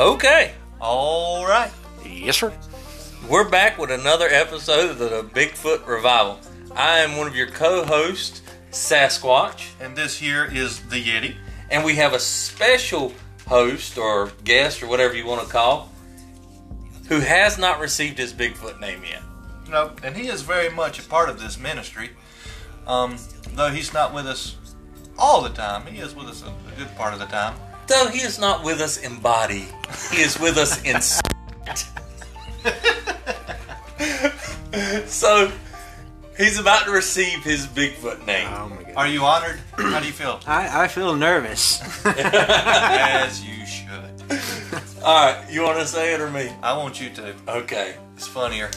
Okay, All right. Yes, sir. we're back with another episode of the Bigfoot Revival. I am one of your co-hosts, Sasquatch, And this here is the Yeti. and we have a special host or guest or whatever you want to call, who has not received his Bigfoot name yet. No, and he is very much a part of this ministry. Um, though he's not with us all the time, he is with us a, a good part of the time. Though he is not with us in body, he is with us in spirit. so he's about to receive his Bigfoot name. Oh my god. Are you honored? How do you feel? I, I feel nervous. As you should. All right, you want to say it or me? I want you to. Okay. It's funnier.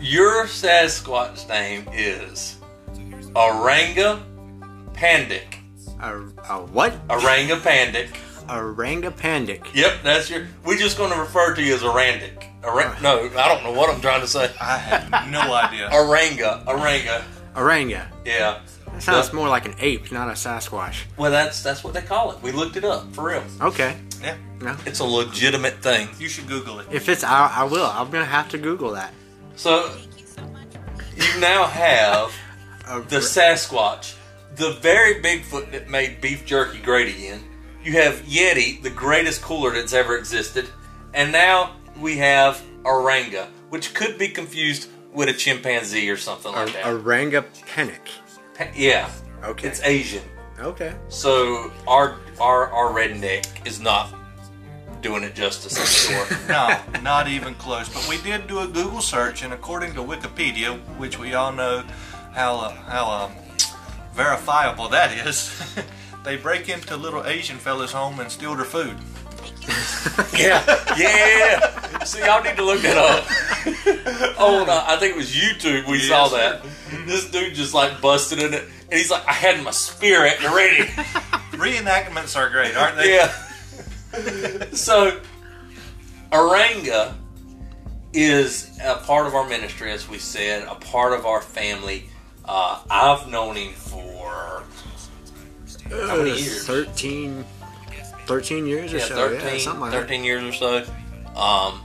Your Sasquatch name is Oranga Pandic. A, a what? Oranga Pandic. Orangupandic. Yep, that's your. We're just going to refer to you as Orandic. Orang- uh, no, I don't know what I'm trying to say. I have no idea. Oranga, Oranga. Oranga. Yeah. That sounds The- more like an ape, not a Sasquatch. Well, that's that's what they call it. We looked it up for real. Okay. Yeah, No. It's a legitimate thing. you should Google it. If it's, I, I will. I'm gonna have to Google that. So you now have A- the Sasquatch, the very Bigfoot that made beef jerky great again. You have Yeti, the greatest cooler that's ever existed, and now we have Oranga, which could be confused with a chimpanzee or something like that. Orangupanic. Pa- yeah, Okay. it's Asian. okay. So our our our redneck is not doing it justice, I'm sure. No, not even close. But we did do a Google search, and according to Wikipedia, which we all know how uh, how um, verifiable that is, they break into little Asian fellas' home and steal their food. Yeah, yeah. So y'all need to look that up. oh, no, I think it was YouTube. We saw that. This dude just like busted in it, and he's like, "I had my spirit ready." Reenactments are great, aren't they? yeah. so, Oranga is a part of our ministry, as we said, a part of our family. Uh, I've known him for how many years? 13, 13 years or yeah, so. 13, yeah, something like 13 years or so. Um,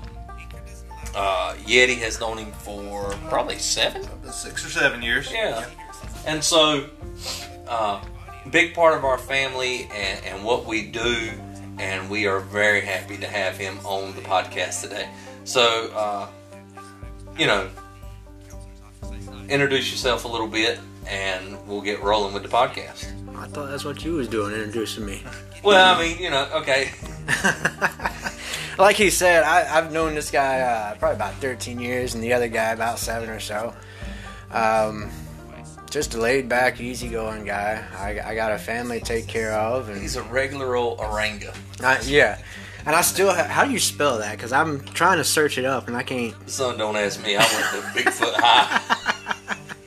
uh, Yeti has known him for probably seven. Six or seven years. Yeah. And so, uh, big part of our family and, and what we do, and we are very happy to have him on the podcast today. So, uh, you know, introduce yourself a little bit, and we'll get rolling with the podcast. I thought that's what you was doing, introducing me. Well, I mean, you know, okay. like he said, I, I've known this guy uh, probably about 13 years, and the other guy about seven or so. Um, just a laid back, easygoing guy. I, I got a family to take care of, and He's a regular old oranga. I, yeah. And I still, ha- how do you spell that? Because I'm trying to search it up, and I can't. Son, don't ask me. I went to Bigfoot High.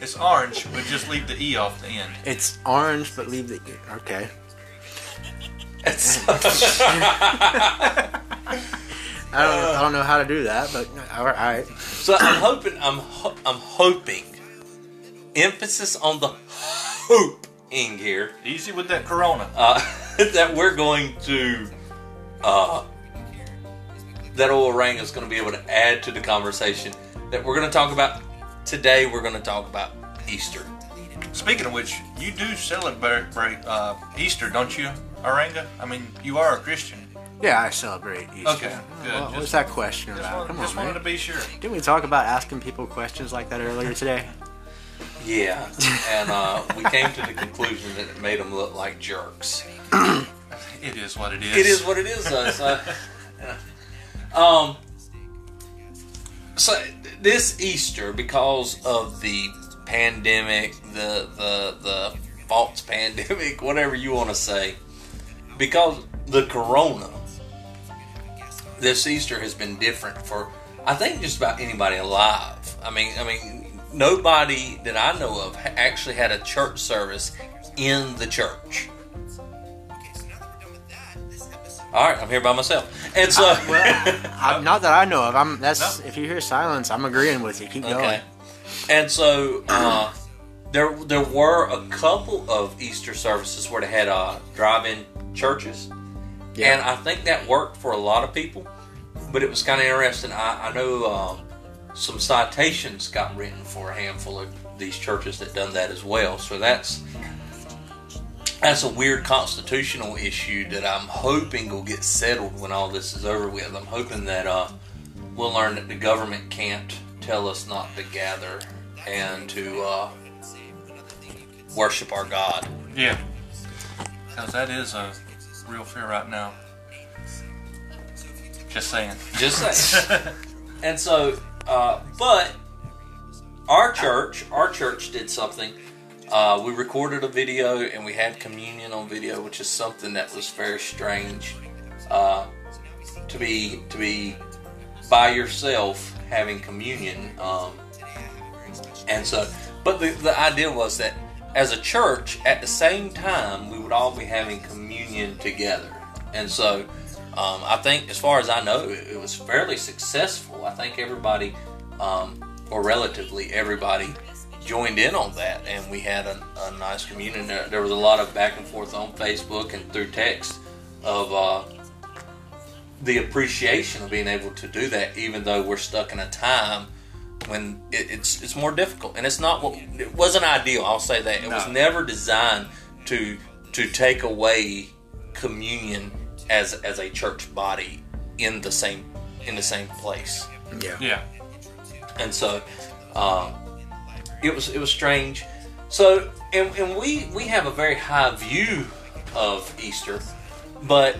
It's orange, but just leave the E off the end. It's orange, but leave the E. okay. It's- I don't, I don't know how to do that, but all right. So I'm hoping, I'm, ho- I'm hoping, emphasis on the hoping here, Easy with that Corona. uh, that we're going to, uh, that old ring is going to be able to add to the conversation that we're going to talk about today. We're going to talk about Easter. Speaking of which, you do celebrate uh, Easter, don't you, Aranga? I mean, you are a Christian. Yeah, I celebrate Easter. Okay, good. What, Just- what's that question Just, about? wanted, Come just on, wanted man. to be sure. Didn't we talk about asking people questions like that earlier today? Yeah, and uh, we came to the conclusion that it made them look like jerks. It is what it is. It is what it is, though. So, yeah. um, so this Easter, because of the pandemic, the the the false pandemic, whatever you want to say, because the Corona, this Easter has been different for I think just about anybody alive. I mean, I mean, nobody that I know of actually had a church service in the church. All right, I'm here by myself, and so Well, I, not that I know of. I'm. That's if you hear silence, I'm agreeing with you. Keep going. okay. And so uh, there there were a couple of Easter services where they had uh, drive-in churches, Yeah. And I think that worked for a lot of people, but it was kind of interesting. I, I know um, some citations got written for a handful of these churches that done that as well. So that's that's a weird constitutional issue that I'm hoping will get settled when all this is over with. I'm hoping that uh, we'll learn that the government can't tell us not to gather and to uh, worship our God. Yeah. Because that is a real fear right now. Just saying. Just saying. and so, uh, but our church, our church did something. Uh, we recorded a video and we had communion on video, which is something that was very strange. Uh, to be to be by yourself having communion, um, and so, but the the idea was that as a church, at the same time, we would all be having communion together, and so. Um, I think, as far as I know, it, it was fairly successful. I think everybody, um, or relatively everybody, joined in on that, and we had a, a nice communion. There, there was a lot of back and forth on Facebook and through text of uh, the appreciation of being able to do that, even though we're stuck in a time when it, it's it's more difficult, and it's not what it wasn't ideal. I'll say that it was never designed to to take away communion as as a church body in the same in the same place Yeah. Yeah. and so um, it was it was strange. So and, and we we have a very high view of Easter, but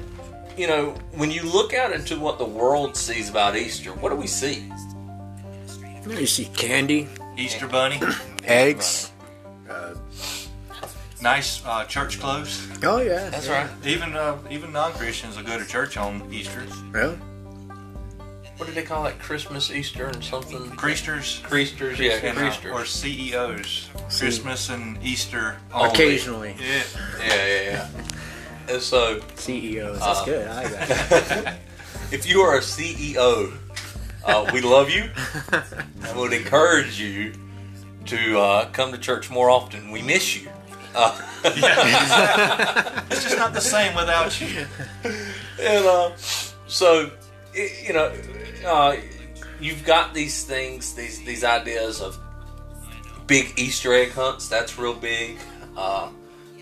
you know when you look out into what the world sees about Easter, what do we see? You see candy, Easter bunny. eggs. nice uh, church clothes. Oh yeah. That's yeah. right. Even uh, even non Christians will go to church on Easter. Really? What do they call that? Christmas, Easter, and something. Creasters. Creasters, yeah, and, uh, or CEOs. Christmas and Easter. Only. Occasionally. Yeah. Yeah, yeah, yeah. And so, CEOs. That's Uh, good. I like that. if you are a CEO, uh, we love you and would encourage you to uh, come to church more often. We miss you. Uh, It's just not the same without you. and uh, so, i you know, uh, you've got these things, these these ideas of big Easter egg hunts. That's real big. Uh,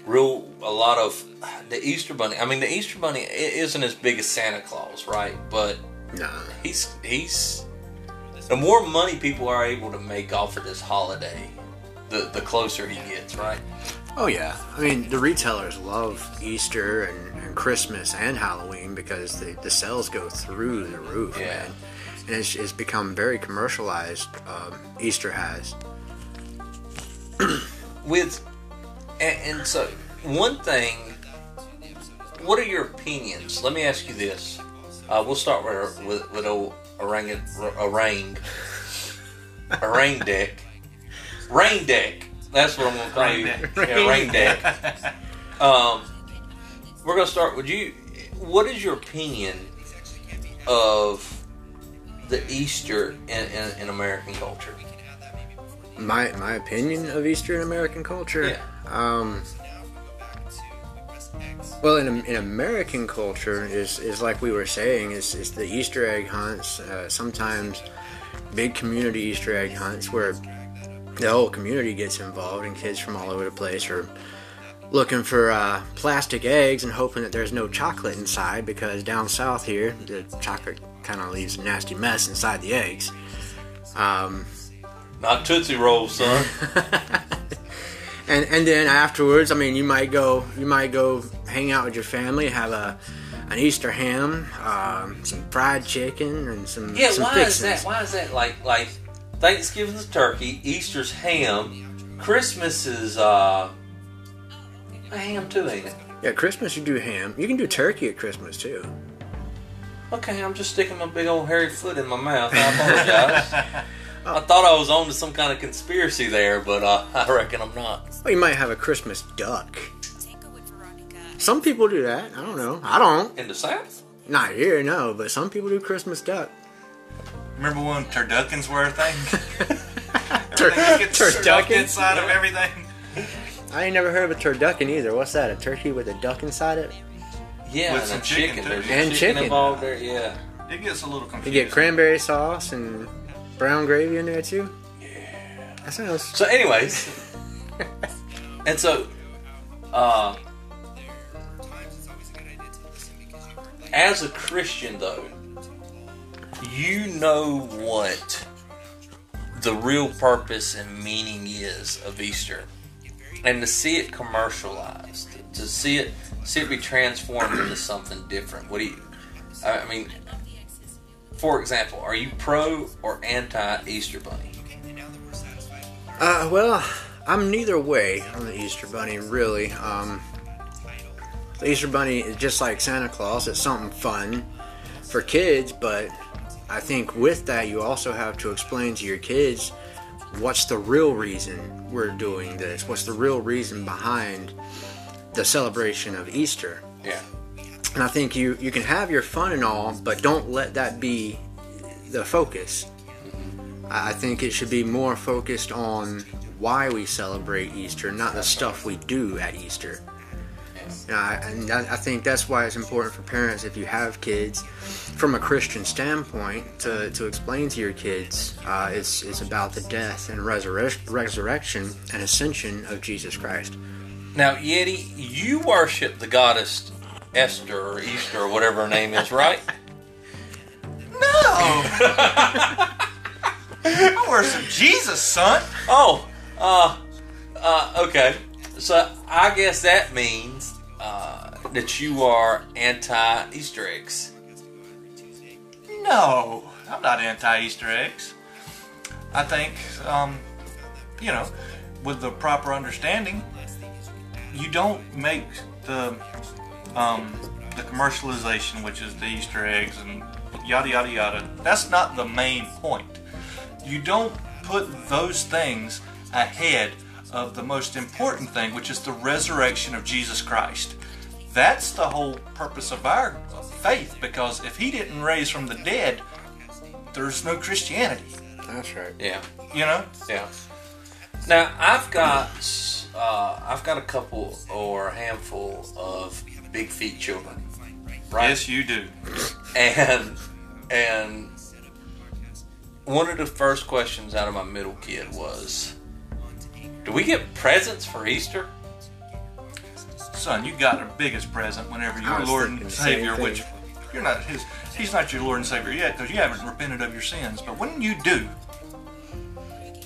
real a lot of the Easter bunny. I mean, the Easter bunny isn't as big as Santa Claus, right? But nah. he's he's the more money people are able to make off of this holiday, the the closer he gets, right? Oh yeah. I mean, the retailers love Easter and, and Christmas and Halloween because the, the sales go through the roof, Yeah. man. And it's, it's become very commercialized. Um, Easter has. With and, and so one thing, what are your opinions? Let me ask you this. Uh, we'll start with with, with old orang orang orang deck, rain deck. That's what I'm going to call Rain you. deck. Yeah, rain deck. Um, we're going to start with you. What is your opinion of the Easter in, in, in American culture? My my opinion of Easter in American culture. Yeah. Um, well, in, in American culture, is is like we were saying, is is the Easter egg hunts. Uh, sometimes big community Easter egg hunts where the whole community gets involved, and kids from all over the place are looking for uh, plastic eggs and hoping that there's no chocolate inside because down south here the chocolate kind of leaves a nasty mess inside the eggs. Um, Not Tootsie Rolls, son. and and then afterwards, I mean, you might go you might go hang out with your family, have a an Easter ham, um, some fried chicken, and some Yeah, some why fixins. is that? Why is that like like Thanksgiving's turkey, Easter's ham, Christmas is uh a ham too, ain't it? Yeah, Christmas you do ham. You can do turkey at Christmas too. Okay, I'm just sticking my big old hairy foot in my mouth. I apologize. I thought I was on to some kind of conspiracy there, but uh, I reckon I'm not. Well, you might have a Christmas duck. Some people do that. I don't know. I don't. In the South? Not here, no. But some people do Christmas duck. Remember when turduckens were a thing? Tur- Everything gets turducken? inside of everything. I ain't never heard of a turducken either. What's that? A turkey with a duck inside it? Yeah, With and some chicken, chicken. too. There's And chicken, chicken. involved there. Yeah. It gets a little You get cranberry sauce and brown gravy in there too. Yeah, that sounds. So, anyways, and so, uh, as a Christian, though, you know what the real purpose and meaning is of Easter, and to see it commercialized, to see it see it be transformed into something different. What do you? I mean, for example, are you pro or anti Easter Bunny? Uh, well, I'm neither way on the Easter Bunny, really. Um, the Easter Bunny is just like Santa Claus. It's something fun for kids, but I think with that, you also have to explain to your kids what's the real reason we're doing this. What's the real reason behind the celebration of Easter? Yeah. And I think you you can have your fun and all, but don't let that be the focus. I I think it should be more focused on why we celebrate Easter, not the stuff we do at Easter. And I, and I think that's why it's important for parents, if you have kids, from a Christian standpoint, to, to explain to your kids uh, it's, it's about the death and resurrec- resurrection and ascension of Jesus Christ. Now, Yeti, you worship the goddess Esther or Easter or whatever her name is, right? No. I worship Jesus, son. Oh, uh, uh, okay. So I guess that means uh, that you are anti Easter eggs. No, I'm not anti Easter eggs. I think, um, you know, with the proper understanding, you don't make the um, the commercialization, which is the Easter eggs and yada yada yada. That's not the main point. You don't put those things ahead of the most important thing, which is the resurrection of Jesus Christ. That's the whole purpose of our faith, because if He didn't raise from the dead, there's no Christianity. That's right. Yeah, You know? yeah. Now I've got uh, I've got a couple or a handful of big feet children, right? Yes, you do. and and one of the first questions out of my middle kid was, "Do we get presents for Easter?" Son, you got the biggest present whenever I your Lord and Savior, which you're not his, he's not your Lord and Savior yet because you haven't repented of your sins. But when you do,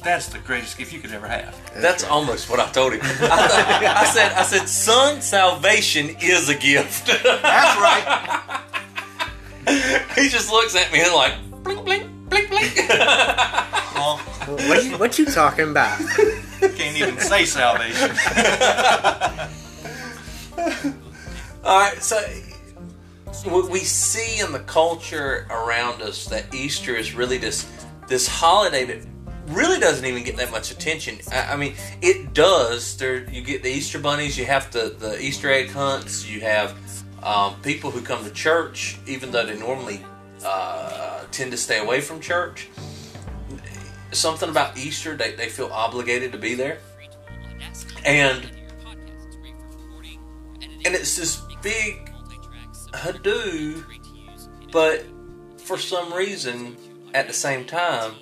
that's the greatest gift you could ever have. That's right. almost what I told him. I, thought- I said, "I said, son, salvation is a gift." That's right. he just looks at me and like, blink, blink, blink, blink. Well, What you, what you talking about? can't even say salvation. All right, so we see in the culture around us that Easter is really this this holiday that really doesn't even get that much attention. I, I mean, it does. There, you get the Easter bunnies, you have the the Easter egg hunts, you have um, people who come to church, even though they normally uh, tend to stay away from church. Something about Easter, they, they feel obligated to be there, and and it's this big Hadoo, but for some reason, at the same time,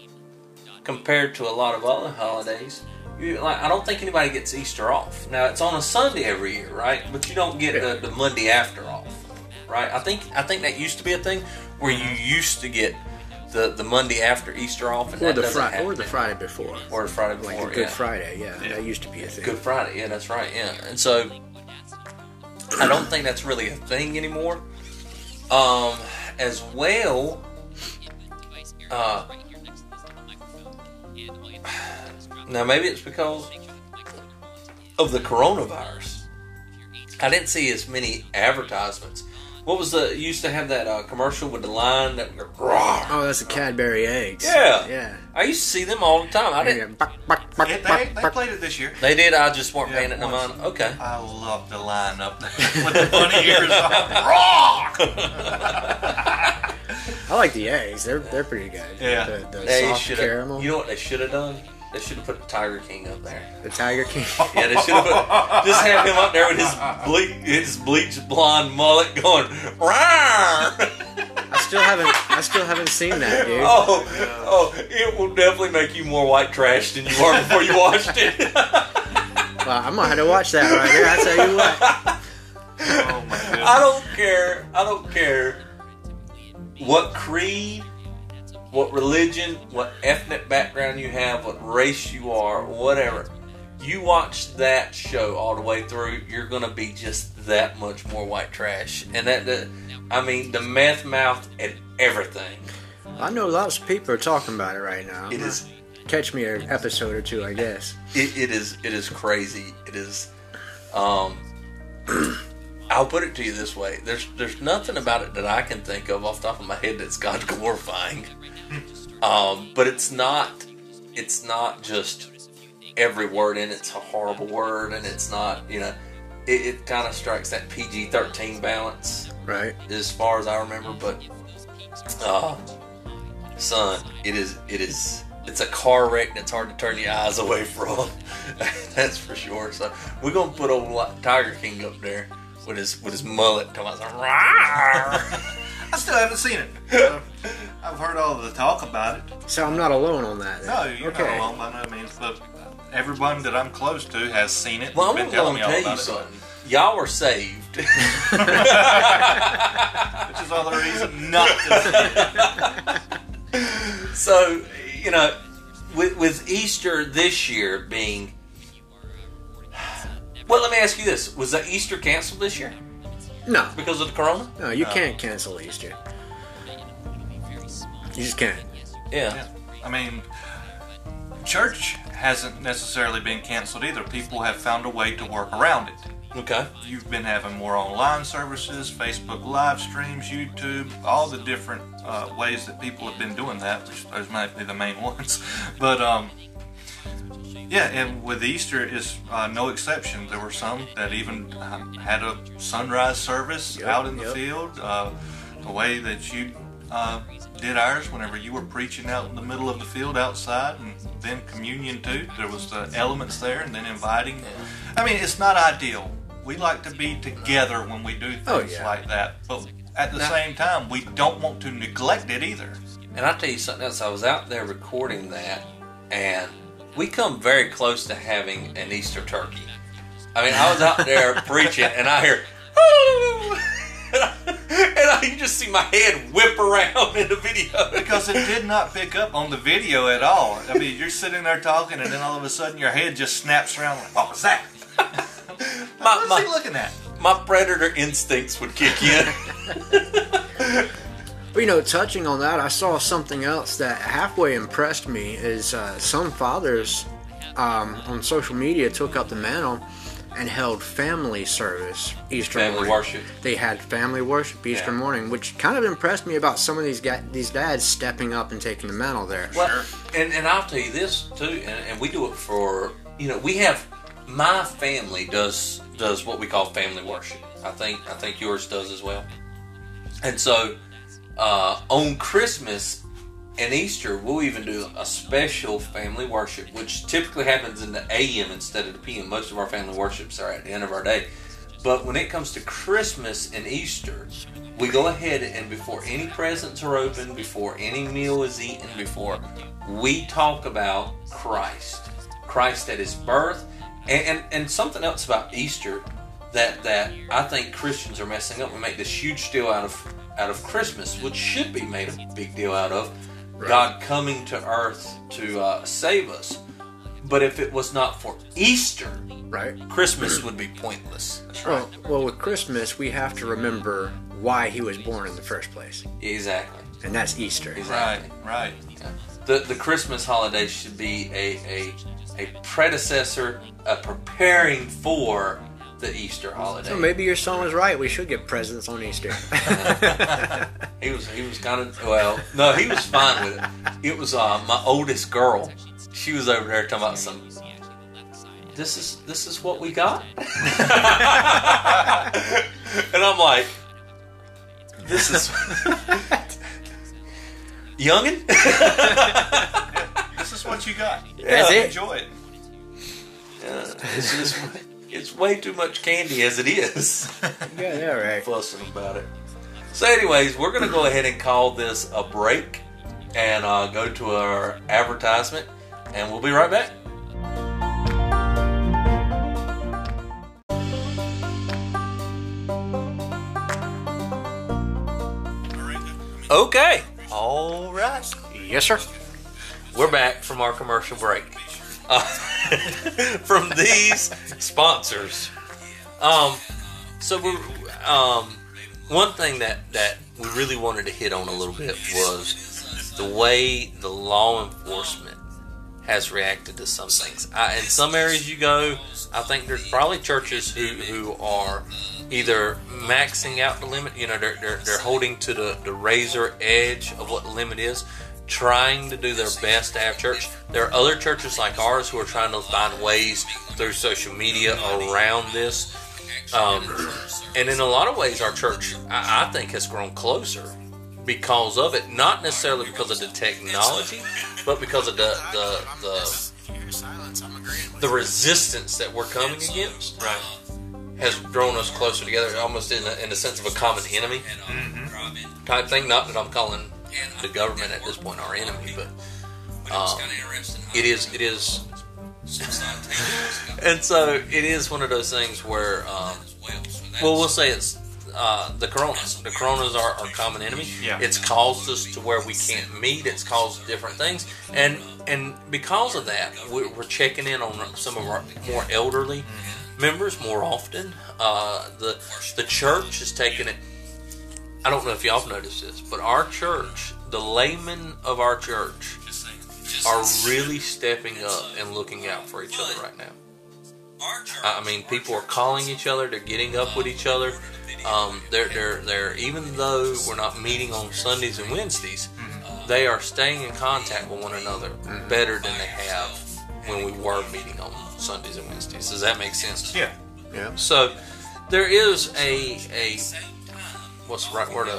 compared to a lot of other holidays, you, like I don't think anybody gets Easter off. Now it's on a Sunday every year, right? But you don't get the, the Monday after off, right? I think I think that used to be a thing where you used to get the, the Monday after Easter off, and Or the Friday, or the. Friday before, or the Friday before, like Good yeah. Friday. Yeah, that used to be a thing. Good Friday, yeah, that's right, yeah. And so I don't think that's really a thing anymore. Um, as well, uh, now maybe it's because of the coronavirus. I didn't see as many advertisements. What was the you used to have that uh, commercial with the line that would "Rawr." Oh, that's the Cadbury eggs. Yeah. yeah. I used to see them all the time. I didn't. Yeah, they, they played it this year. They did. I just weren't Yeah, paying it no mind. Okay. I love the line up there with the bunny ears on. Rock! I like the eggs. They're they're pretty good. Yeah. The, the They soft caramel. You know what they should have done? they should have put the Tiger King up there. The Tiger King. Yeah, they should have put, just have him up there with his bleach, his bleached blonde mullet going. Rawr! I still haven't. I still haven't seen that, dude. Oh, oh, it will definitely make you more white trash than you were before you watched it. Well, I'm gonna have to watch that right there. I tell you what. Oh my goodness. I don't care. I don't care what creed, what religion, what ethnic background you have, what race you are, whatever. You watch that show all the way through, you're gonna be just that much more white trash. And that, that I mean, the meth mouth and everything. I know lots of people are talking about it right now. It is Catch me an episode or two, I guess. it, it is it is crazy. It is um I'll put it to you this way. There's there's nothing about it that I can think of off the top of my head that's God glorifying. Um, but it's not it's not just every word in it's a horrible word and it's not, you know, it, it kind of strikes that PG thirteen balance Right. as far as I remember, but uh, son, it is it is it's a car wreck that's hard to turn your eyes away from. that's for sure. So we're gonna put old Tiger King up there with his with his mullet. Talking about, I still haven't seen it. Uh, I've heard all the talk about it. So I'm not alone on that. then. No, you're okay. not alone by no means, but everyone that I'm close to has seen it. well, I'm been gonna telling me tell all you about it, something. Y'all were saved. which is all the reason not to see it. so you know, with with Easter this year being. Well, let me ask you this: Was the Easter canceled this year No, because of the corona? no, you No. can't cancel Easter. You just can't. Yeah. Yeah. I mean, church hasn't necessarily been canceled either. People have found a way to work around it. Okay. You've been having more online services, Facebook live streams, YouTube, all the different uh, ways that people have been doing that, which those might be the main ones. But um, yeah, and with Easter is uh, no exception. There were some that even um, had a sunrise service Yep, out in the yep. field, uh, the way that you uh, did ours whenever you were preaching out in the middle of the field outside, and then communion too. There was the elements there, and then inviting. I mean, it's not ideal. We like to be together when we do things Oh, yeah. like that, but at the Now- same time, we don't want to neglect it either. And I'll tell you something else. I was out there recording that, and we come very close to having an Easter turkey. I mean, I was out there preaching, and I hear, and, I, and I, you just see my head whip around in the video. Because it did not pick up on the video at all. I mean, you're sitting there talking, and then all of a sudden your head just snaps around. Like, what was that? my, What's he my, looking at? my predator instincts would kick in. But you know, touching on that, I saw something else that halfway impressed me. Is uh, some fathers um, on social media took up the mantle and held family service Easter Family morning. worship. They had family worship Easter Yeah. morning, which kind of impressed me about some of these guys, these dads stepping up and taking the mantle there. Well, and, and I'll tell you this too, and, and we do it for you know we have my family does does what we call family worship. I think I think yours does as well. And so uh, on Christmas and Easter, we'll even do a special family worship, which typically happens in the AM instead of the PM. Most of our family worships are at the end of our day. But when it comes to Christmas and Easter, we go ahead and before any presents are opened, before any meal is eaten, before we talk about Christ, Christ at His birth, and and, and something else about Easter that that I think Christians are messing up. We make this huge deal out of out of Christmas, which should be made a big deal out of God coming to earth to uh, save us. But if it was not for Easter, right? Christmas would be pointless. Well, well, with Christmas, we have to remember why he was born in the first place, Exactly. and that's Easter. Right, Exactly. right. The the Christmas holiday should be a a, a predecessor, a preparing for the Easter holiday. So maybe your son was right. We should get presents on Easter. He was he was kind of well no he was fine with it. It was uh, my oldest girl. She was over there talking about some. This is this is what we got, and I'm like, this is youngin. This this is what you got. That's Yeah, it? Enjoy it. Yeah, it's just it's way too much candy as it is. Yeah, yeah, right. Fussing about it. So, anyways, we're gonna go ahead and call this a break and uh, go to our advertisement, and we'll be right back. Okay. All right. Yes, sir. We're back from our commercial break. Uh, from these sponsors. Um, so we're um, one thing that that we really wanted to hit on a little bit was the way the law enforcement has reacted to some things. I, in some areas you go, I think there's probably churches who, who are either maxing out the limit, you know, they're, they're, they're holding to the, the razor edge of what the limit is, trying to do their best to have church. There are other churches like ours who are trying to find ways through social media around this. Um, and in a lot of ways, our church, I, I think, has grown closer because of it. Not necessarily because of the technology, but because of the the the, the resistance that we're coming against Right. has drawn us closer together, almost in a, in the sense of a common enemy type thing. Not that I'm calling the government at this point our enemy, but um, it is it is. and so it is one of those things where, um, well, we'll say it's uh, the coronas. The coronas are our common enemy. Yeah. It's caused us to where we can't meet. It's caused different things, and and because of that, we're, checking in on some of our more elderly members more often. Uh, the the church is taking it. I don't know if y'all have noticed this, but our church, the laymen of our church, are really stepping up and looking out for each other right now. I I mean, people are calling each other. They're getting up with each other. Um, they're, they're, they're, even though we're not meeting on Sundays and Wednesdays, they are staying in contact with one another better than they have when we were meeting on Sundays and Wednesdays. Does that make sense? Yeah. Yeah. So there is a a what's the right word? A,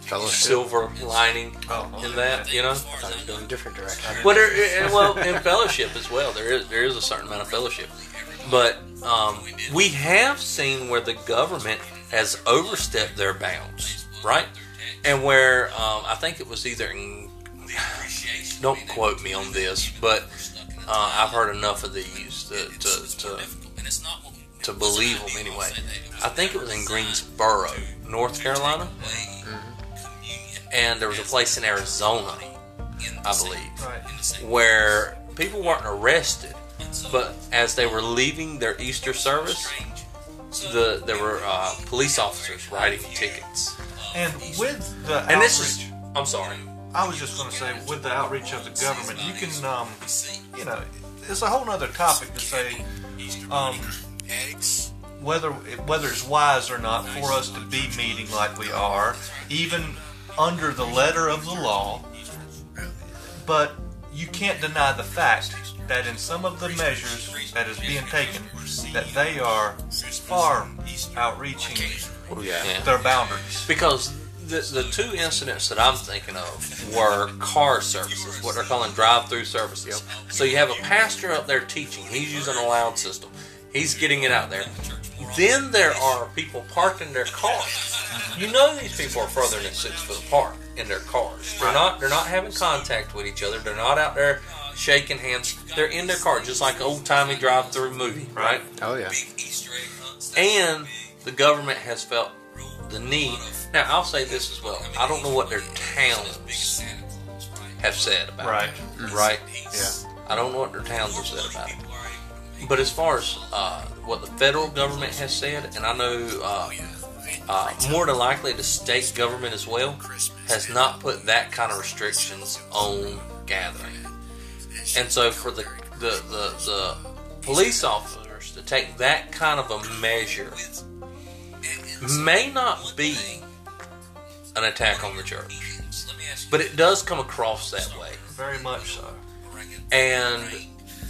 Fellowship. silver lining Oh, in that, you know. Thought it was going different direction. But there, well, in fellowship as well, there is there is a certain amount of fellowship. But um, we have seen where the government has overstepped their bounds, right? And where um, I think it was either in, don't quote me on this, but uh, I've heard enough of these to to, to to believe them anyway. I think it was in Greensboro, North Carolina, and there was a place in Arizona, I believe where people weren't arrested, but as they were leaving their Easter service, the there were uh, police officers writing tickets. And with the And outreach, this is, I'm sorry, I was just going to say, with the outreach of the government, you can, um, you know, it's a whole other topic to say um, whether whether it's wise or not for us to be meeting like we are, even under the letter of the law. But you can't deny the fact that in some of the measures that is being taken, that they are far outreaching oh, yeah, their boundaries. because the the two incidents that I'm thinking of were car services, what they're calling drive-through services. So you have a pastor up there teaching; he's using a loud system, he's getting it out there. Then there are people parked in their cars. Uh-huh. You know these people are further than six foot apart in their cars. They're not. They're not having contact with each other. They're not out there shaking hands. They're in their car, just like old timey drive-through movie, right? Oh yeah. And the government has felt the need. Now, I'll say this as well. I don't know what their towns have said about Right. it. Mm-hmm. Right? Yeah. I don't know what their towns have said about it. But as far as uh, what the federal government has said, and I know uh, uh, more than likely the state government as well has not put that kind of restrictions on gathering. And so for the the, the, the police officers to take that kind of a measure may not be an attack on the church, but it does come across that way. Very much so. And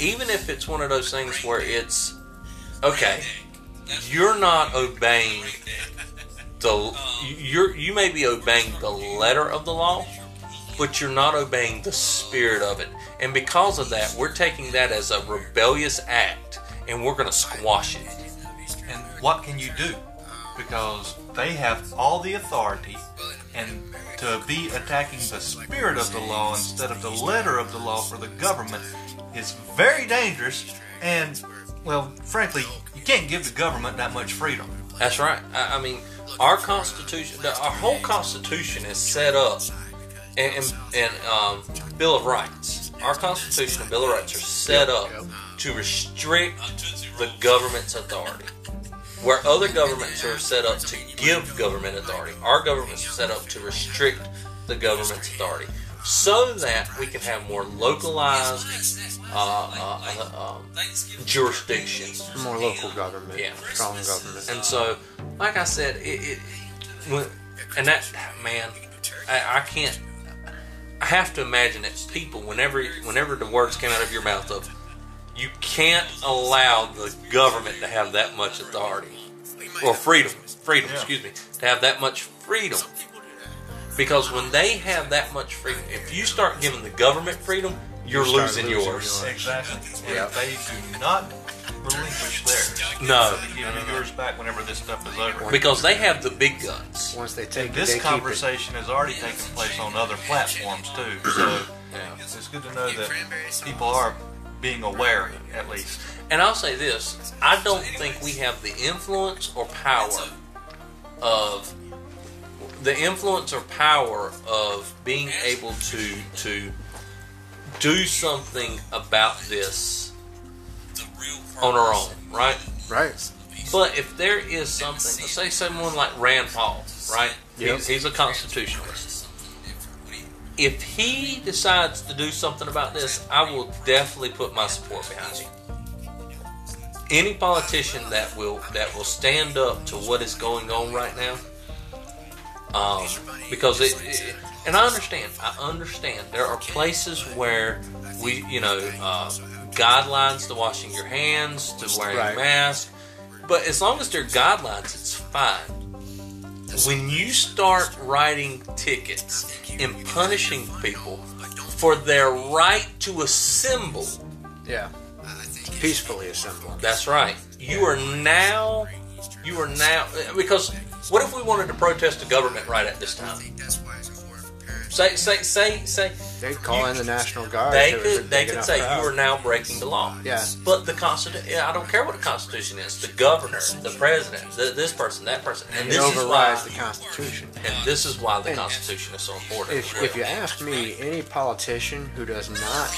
even if it's one of those things where it's okay, you're not obeying the you're you may be obeying the letter of the law, but you're not obeying the spirit of it. And because of that, we're taking that as a rebellious act and we're going to squash it. And what can you do? Because they have all the authority, and to be attacking the spirit of the law instead of the letter of the law for the government is very dangerous. And, well, frankly, you can't give the government that much freedom. That's right. I, I mean, our Constitution, our whole Constitution is set up, and, and, and um, Bill of Rights. Our Constitution and Bill of Rights are set up to restrict the government's authority. Where other governments are set up to give government authority, our government's are set up to restrict the government's authority, so that we can have more localized uh, uh, uh, um, jurisdictions. More local government. Yeah. Strong government. And so, like I said, it, it and that man, I, I can't. I have to imagine that people, whenever whenever the words came out of your mouth of, you can't allow the government to have that much authority or freedom, freedom, Yeah. excuse me, to have that much freedom. Because when they have that much freedom, if you start giving the government freedom, you're You start losing, losing yours. yours. Exactly. And Yeah. they do not relinquish theirs. No, They give you yours back whenever this stuff is over. because they have the big guns. Once they take it, they This keep it. conversation has already taken place on other platforms too, so Yeah. it's good to know that people are being aware, at least. And I'll say this: I don't think we have the influence or power of the influence or power of being able to to do something about this on our own, right? Right. But if there is something, say someone like Rand Paul, right? Yep. He's, he's a constitutionalist. If he decides to do something about this, I will definitely put my support behind him. Any politician that will that will stand up to what is going on right now, um, because it, it, and I understand, I understand there are places where we, you know, uh, guidelines to washing your hands, to wearing Right. a mask, but as long as they're guidelines, it's fine. When you start writing tickets and punishing people for their right to assemble, Yeah. Peacefully assemble. that's right. You are now, you are now, because what if we wanted to protest the government right at this time? Say, say, say, say, They call in the National Guard. they if there was a could, they could say crowd. you are now breaking the law. Yeah. But the Constitution, yeah, I don't care what the Constitution is. The governor, the president, the, this person, that person, and It this is why, overrides the Constitution. and this is why the And Constitution is so important. If, if you ask me, any politician who does not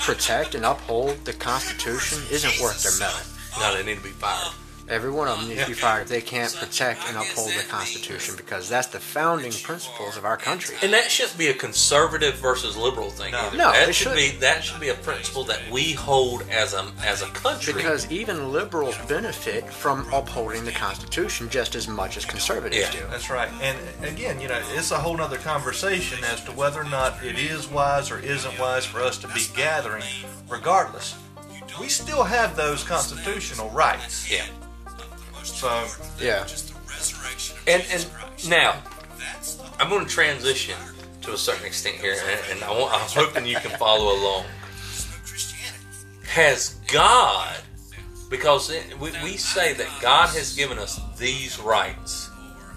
protect and uphold the Constitution isn't worth their medal. no, they need to be fired. Every one of them needs to be fired if they can't protect and uphold the Constitution because that's the founding principles of our country. And that shouldn't be a conservative versus liberal thing. No. either. No, that it should be that should be a principle that we hold as a as a country. Because even liberals benefit from upholding the Constitution just as much as conservatives Yeah. do. That's right. And again, you know, it's a whole other conversation as to whether or not it is wise or isn't wise for us to be gathering. Regardless, we still have those constitutional rights. yeah. So, Yeah. And and now I'm going to transition to a certain extent here, and, and I want, I'm hoping you can follow along. Has God, because it, we, we say that God has given us these rights,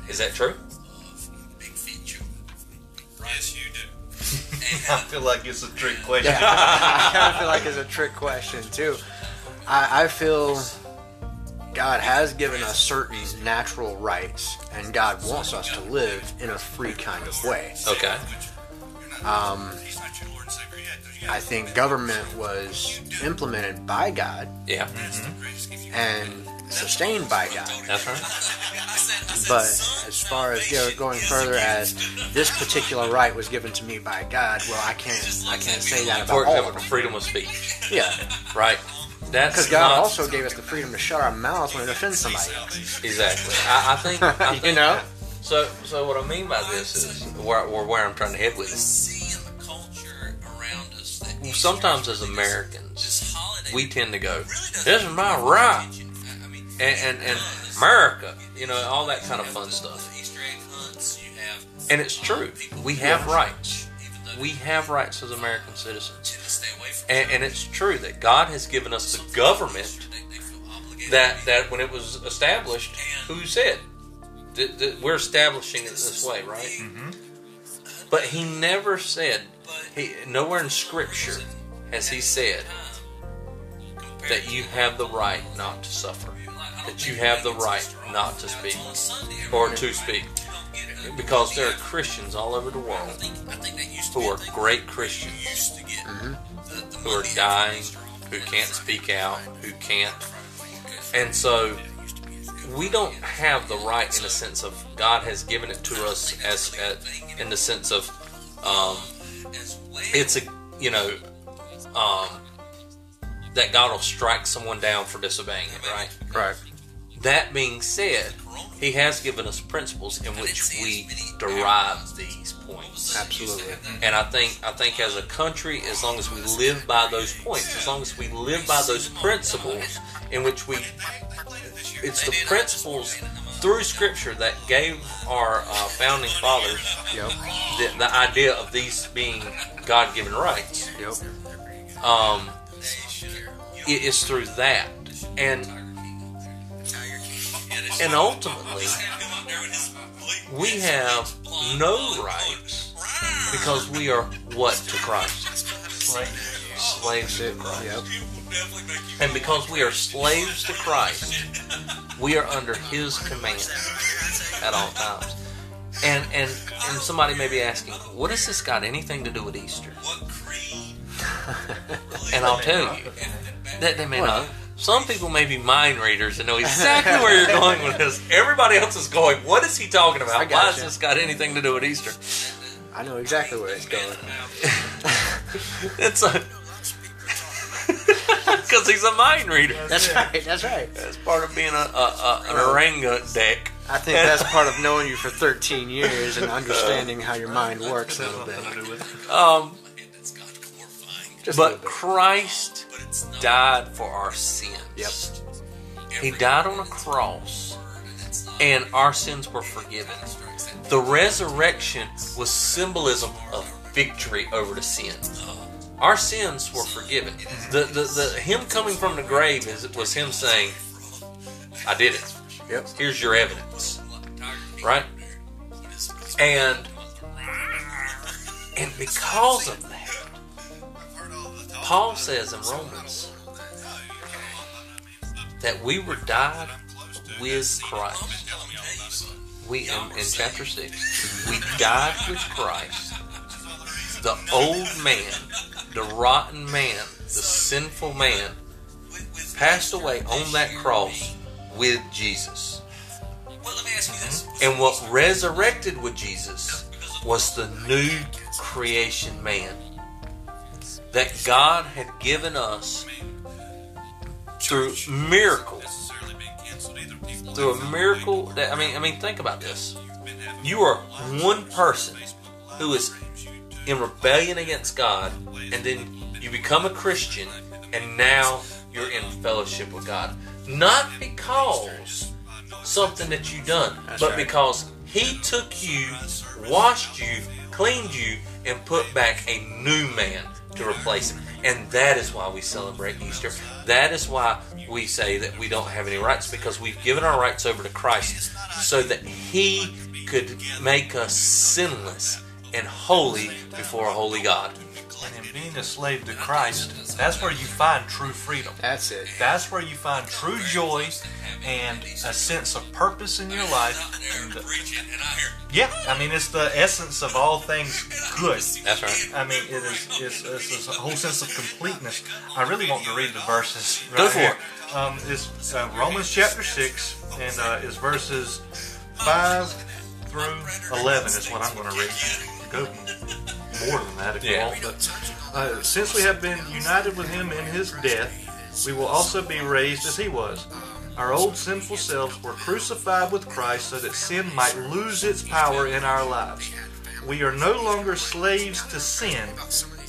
is that true? I feel like it's a trick question. Yeah, I kind of feel like it's a trick question too. I, I feel God has given us certain natural rights, and God wants us to live in a free kind of way. Okay. Um, I think government was implemented by God Yeah, and sustained by God. that's right. But as far as go, going further as this particular right was given to me by God, well, I can't I can't say that For about all example, of them. freedom of speech, Yeah, right? That's because God not- also gave us the freedom to shut our mouths when it offends somebody else. exactly. I, I think. I You think know? So, so what I mean by this is where, where I'm trying to head with it. Seeing the culture around us. Sometimes as Americans, we tend to go, "This is my right," and and, and America, you know, all that kind of fun stuff. And it's true. We have rights. We have rights as American citizens. and, and it's true that God has given us the government that that when it was established, who said that, that we're establishing it this way, right? Mm-hmm. But He never said. He nowhere in Scripture has He said that you have the right not to suffer, that you have the right not to speak or to speak. Because there are Christians all over the world who are great Christians who are dying, who can't speak out, who can't. And so we don't have the right in the sense of God has given it to us as, as in the sense of um, it's a you know um, that God will strike someone down for disobeying it, right? Right. That being said, He has given us principles in which we derive these points. Absolutely. And I think I think as a country, as long as we live by those points, as long as we live by those principles in which we it's the principles through scripture that gave our uh, founding fathers Yep. the, the idea of these being God-given rights. Yep. Um, it is through that, and and ultimately, we have no rights because we are what to Christ? Slaves to Christ. Yep. And because we are slaves to Christ, we are under His command at all times. And and and somebody may be asking, what has this got anything to do with Easter? and I'll tell you that they may not. Some people may be mind readers and know exactly where you're going with this. Everybody else is going, what is he talking about? Why has this got anything to do with Easter? I know exactly where it's going. It's a because he's a mind reader. That's right. That's right. That's part of being a, a, a an orangutan deck. I think that's part of knowing you for 13 years and understanding how your mind works a little bit. Um, Just a little but. Christ died for our sins. Yep. He died on a cross, and our sins were forgiven. The resurrection was symbolism of victory over the sin. Our sins were forgiven. The, the, the him coming from the grave is was him saying, "I did it. Yep. Here's your evidence." Right? And and because of that, Paul says in Romans that we were died with Christ. We in, in chapter six, we died with Christ. The old man, the rotten man, the sinful man, passed away on that cross with Jesus. And what resurrected with Jesus was the new creation man that God had given us through miracles. Through a miracle that I mean I mean think about this. You are one person who is in rebellion against God and then you become a Christian and now you're in fellowship with God. Not because something that you done, but because he took you, washed you, cleaned you, and put back a new man to replace him. And that is why we celebrate Easter. That is why we say that we don't have any rights because we've given our rights over to Christ so that he could make us sinless and holy before a holy God. And in being a slave to Christ, that's where you find true freedom. That's it. That's where you find true joy and a sense of purpose in your life. And, uh, yeah, I mean, it's the essence of all things good. That's right. I mean, it is it's, it's, a whole sense of completeness. I really want to read the verses. Right Go for here. Um, it's uh, Romans chapter 6, and uh, it's verses 5 through 11 is what I'm going to read. Go more than that if you want. But uh, since we have been united with him in his death, we will also be raised as he was. Our old sinful selves were crucified with Christ so that sin might lose its power in our lives. We are no longer slaves to sin,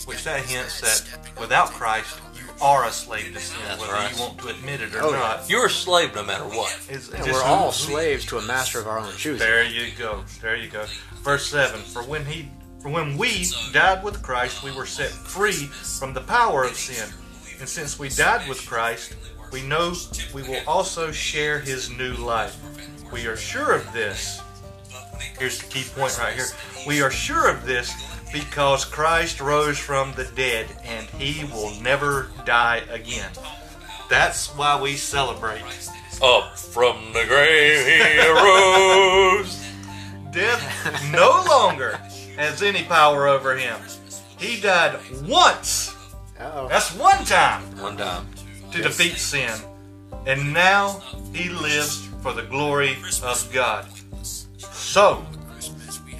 which that hints that without Christ, you are a slave to sin, That's whether right. you want to admit it or Oh, not. You're a slave no matter what. It's And we're all slaves to a master of our own choosing. There you go. There you go. Verse seven. For when he For when we died with Christ, we were set free from the power of sin. And since we died with Christ, we know we will also share his new life. We are sure of this. Here's the key point right here. We are sure of this because Christ rose from the dead and he will never die again. That's why we celebrate. Up from the grave he arose. Death no longer has any power over him. He died once. Uh-oh. That's one time One time. to defeat sin. And now he lives for the glory of God. So,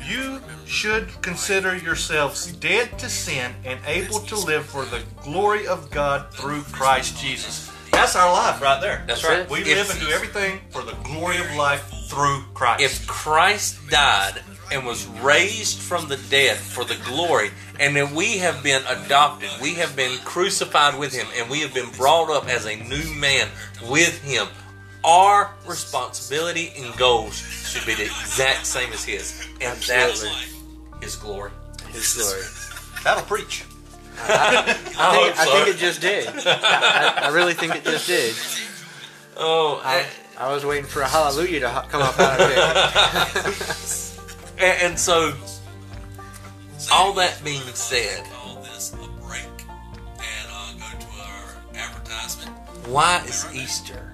you should consider yourselves dead to sin and able to live for the glory of God through Christ Jesus. That's our life right there. That's That's right. We If- live and do everything for the glory of life through Christ. if Christ died and was raised from the dead for the glory, and then we have been adopted, we have been crucified with him, and we have been brought up as a new man with him, our responsibility and goals should be the exact same as his. And Absolutely. that's his glory. His glory. That'll preach. I hope think, I so. think it just did. I, I really think it just did. Oh, I, I was waiting for a hallelujah to come up out of it. and, and so, all that being said, call this a break and go to our advertisement. why is Easter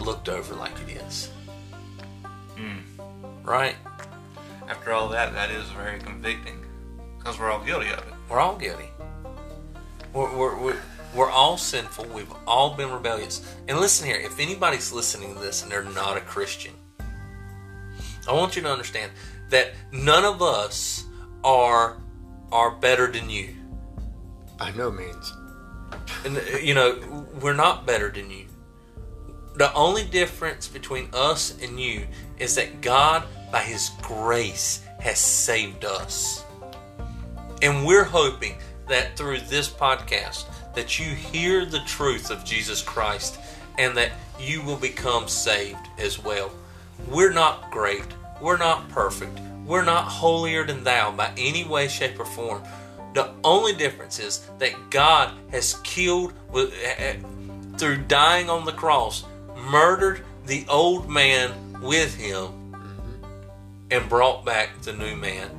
looked over like it is? Hmm. Right? After all that, that is very convicting. Because we're all guilty of it. We're all guilty. We're, we're, we're, we're all sinful. We've all been rebellious. And listen here if anybody's listening to this and they're not a Christian, I want you to understand that none of us are are better than you. By no means. And uh, you know, we're not better than you. The only difference between us and you is that God, by His grace, has saved us. And we're hoping that through this podcast that you hear the truth of Jesus Christ and that you will become saved as well. We're not great. We're not perfect. We're not holier than thou by any way, shape, or form. The only difference is that God has killed, eh, eh, through dying on the cross, murdered the old man with him and brought back the new man.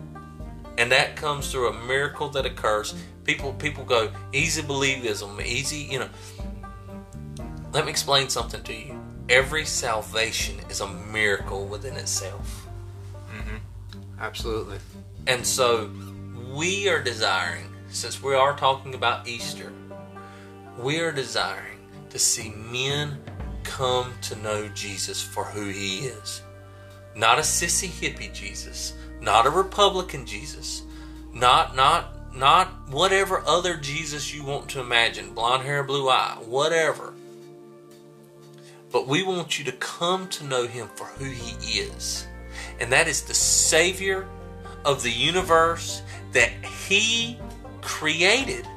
And that comes through a miracle that occurs. People people go, easy believism, easy, you know. Let me explain something to you. Every salvation is a miracle within itself. Mm-hmm. Absolutely. And so we are desiring, since we are talking about Easter, we are desiring to see men come to know Jesus for who he is. Not a sissy hippie Jesus, not a Republican Jesus, not not not whatever other Jesus you want to imagine, blonde hair, blue eye, whatever. But we want you to come to know him for who he is. And that is the Savior of the universe that he created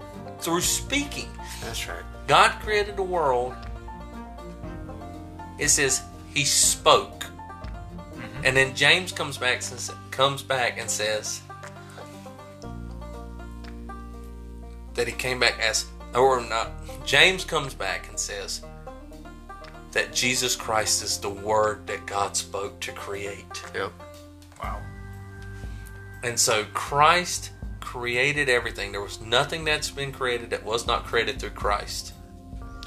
through speaking. That's right. God created the world. It says he spoke. Mm-hmm. And then James comes back and comes back and says that he came back as or not James comes back and says that Jesus Christ is the word that God spoke to create. Yep. Wow. And so Christ created everything. There was nothing that's been created that was not created through Christ.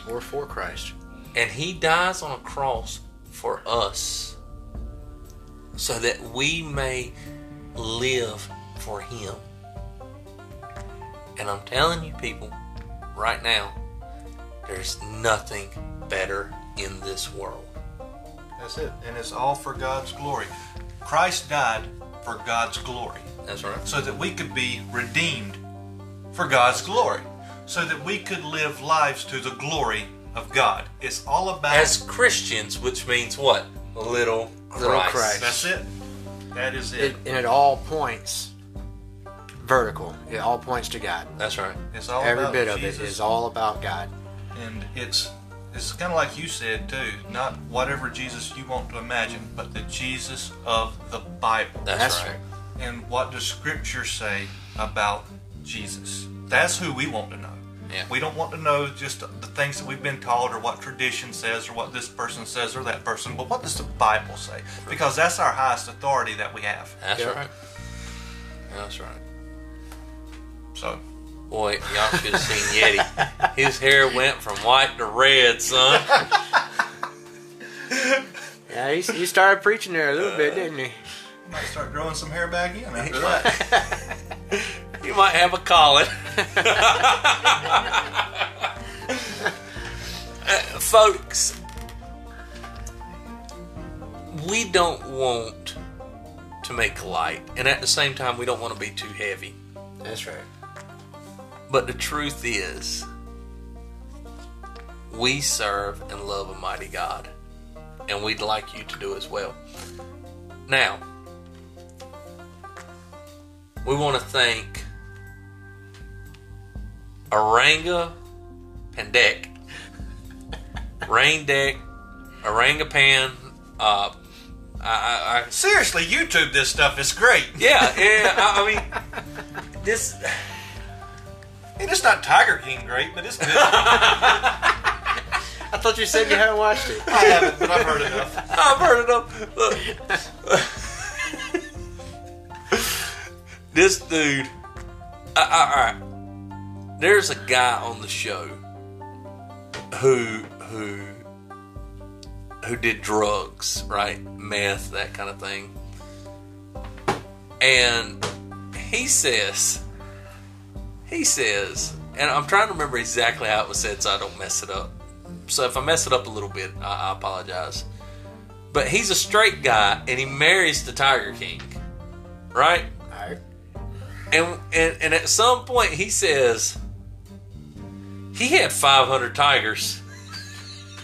Or for Christ. And he dies on a cross for us so that we may live for him. And I'm telling you, people, right now, there's nothing better in this world. That's it. And it's all for God's glory. Christ died for God's glory. That's right. so that we could be redeemed for God's glory, so that we could live lives to the glory of God. It's all about As Christians, which means what? Little Christ. Little Christ. that's it. That is It, it. and it all points vertical. It all points to God. That's right. It's all Every about bit of it is all about God. and it's it's kind of like you said too. Not whatever Jesus you want to imagine, but the Jesus of the Bible. That's, That's right. and what does Scripture say about Jesus? That's who we want to know. Yeah. We don't want to know just the things that we've been taught or what tradition says or what this person says or that person, but what does the Bible say? Because that's our highest authority that we have. That's Yeah. right. That's right. So, Boy, y'all should have seen Yeti. His hair went from white to red, son. Yeah, he, he started preaching there a little bit, didn't he? might start growing some hair back in after that. You might have a calling. Uh, folks, we don't want to make light, and at the same time, we don't want to be too heavy. That's right. But the truth is, we serve and love a mighty God, and we'd like you to do as well. Now, we want to thank Aranga Pandek, Rain Deck, Orangutan. Uh, I, I, I Seriously, YouTube this stuff is great. yeah, yeah. I, I mean, this. And it's not Tiger King great, but it's good. I thought you said you hadn't watched it. I haven't, but I've heard enough. I've heard enough. Look. this dude. All right. There's a guy on the show who who who did drugs, right? Meth, that kind of thing. And he says, he says, and I'm trying to remember exactly how it was said so I don't mess it up. So if I mess it up a little bit, I, I apologize. But he's a straight guy and he marries the Tiger King, right? Alright. And and, and at some point he says he had 500 tigers.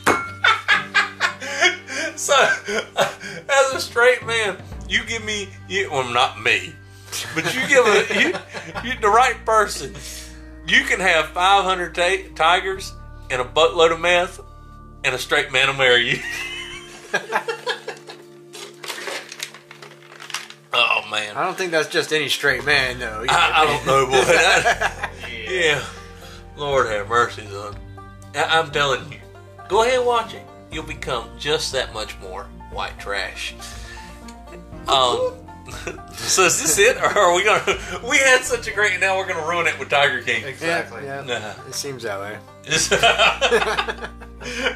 so as a straight man, you give me you, well not me, but you give a you, you the right person. You can have 500 ta- tigers and a buttload of meth, and a straight man will marry you. oh man. I don't think that's just any straight man, though. I, I don't know, boy. That- yeah. Lord have mercy, son. I, I'm telling you. Go ahead and watch it. You'll become just that much more white trash. Um. so is this it, or are we gonna? We had such a great. Now we're gonna ruin it with Tiger King. Exactly. Yeah, yeah. Nah. It seems that way.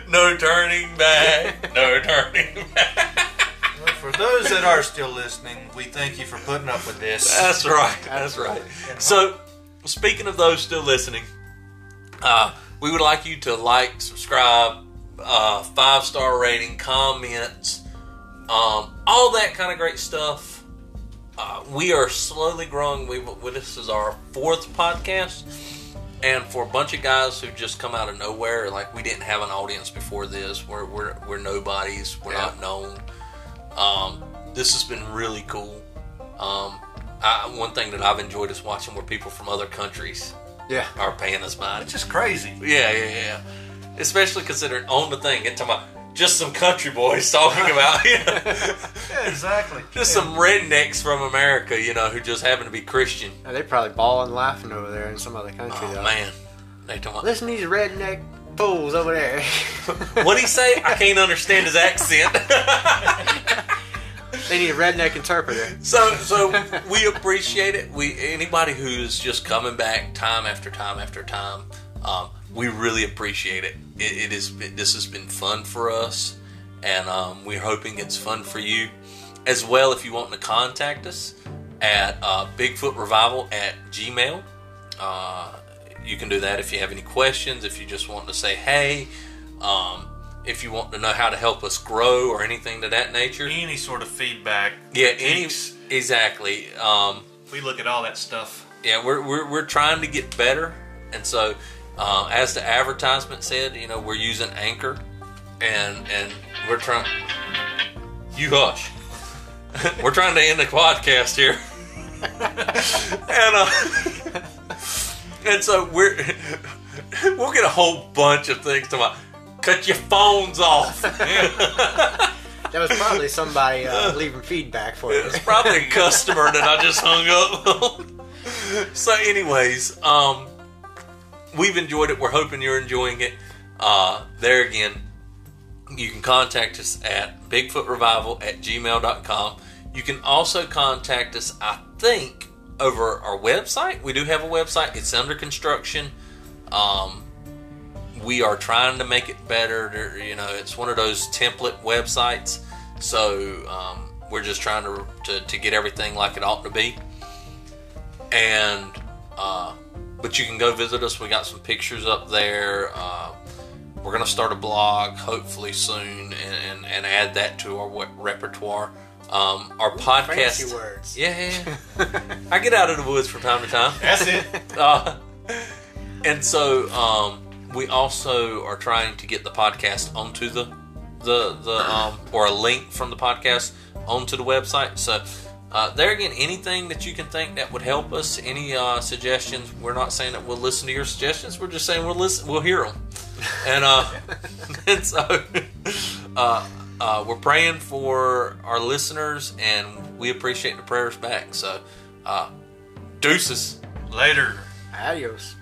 No turning back. No turning back. Well, For those that are still listening, we thank you for putting up with this. That's right. That's right. So, speaking of those still listening, uh, we would like you to like, subscribe, uh, five star rating, comments, um, all that kind of great stuff. Uh, we are slowly growing. We this is our fourth podcast, and for a bunch of guys who just come out of nowhere, like we didn't have an audience before this. We're we're, we're nobodies. We're Yeah. not known. Um, this has been really cool. Um, I, one thing that I've enjoyed is watching where people from other countries Yeah. are paying us money. It's just crazy. Yeah, yeah, yeah. Especially considering on the thing, it's talking about just some country boys talking about you know, Yeah, exactly. just some rednecks from America, you know, who just happen to be Christian. Yeah, They probably bawling laughing over there in some other country, Oh though. man, they talking about. Listen to these redneck fools over there. What would he say? I can't understand his accent. they need a redneck interpreter. So, so we appreciate it. We anybody who's just coming back time after time after time, um, we really appreciate it. It, it is this has been fun for us, and um, we're hoping it's fun for you as well. If you want to contact us at uh, Bigfoot Revival at Gmail, uh, you can do that. If you have any questions, if you just want to say hey. Um, if you want to know how to help us grow or anything to that nature, Any sort of feedback. yeah, any exactly. Um, We look at all that stuff. yeah, we're, we're we're trying to get better, and so uh, as the advertisement said, you know, we're using Anchor, and and we're trying. You hush. we're trying to end the podcast here, and uh, and so we're we'll get a whole bunch of things to my cut your phones off. That was probably somebody uh, leaving feedback for you. It's probably a customer that I just hung up on. so, anyways, um, we've enjoyed it. We're hoping you're enjoying it. Uh, there again, you can contact us at bigfootrevival at gmail.com. You can also contact us, I think, over our website. We do have a website, it's under construction. Um, we are trying to make it better. You know, it's one of those template websites. So um, we're just trying to, to, to get everything like it ought to be. And, uh, but you can go visit us. We got some pictures up there. Uh, we're going to start a blog hopefully soon and, and, and add that to our we- repertoire. Um, our podcast. Fancy words. Yeah, yeah, yeah. I get out of the woods from time to time. That's it. Uh, and so um, we also are trying to get the podcast onto the the the um, or a link from the podcast onto the website. So uh, there again, anything that you can think that would help us, any uh, suggestions. We're not saying that we'll listen to your suggestions. We're just saying we'll listen. We'll hear them. And uh, and so uh, uh, we're praying for our listeners, and we appreciate the prayers back. So uh, deuces. Later. Adios.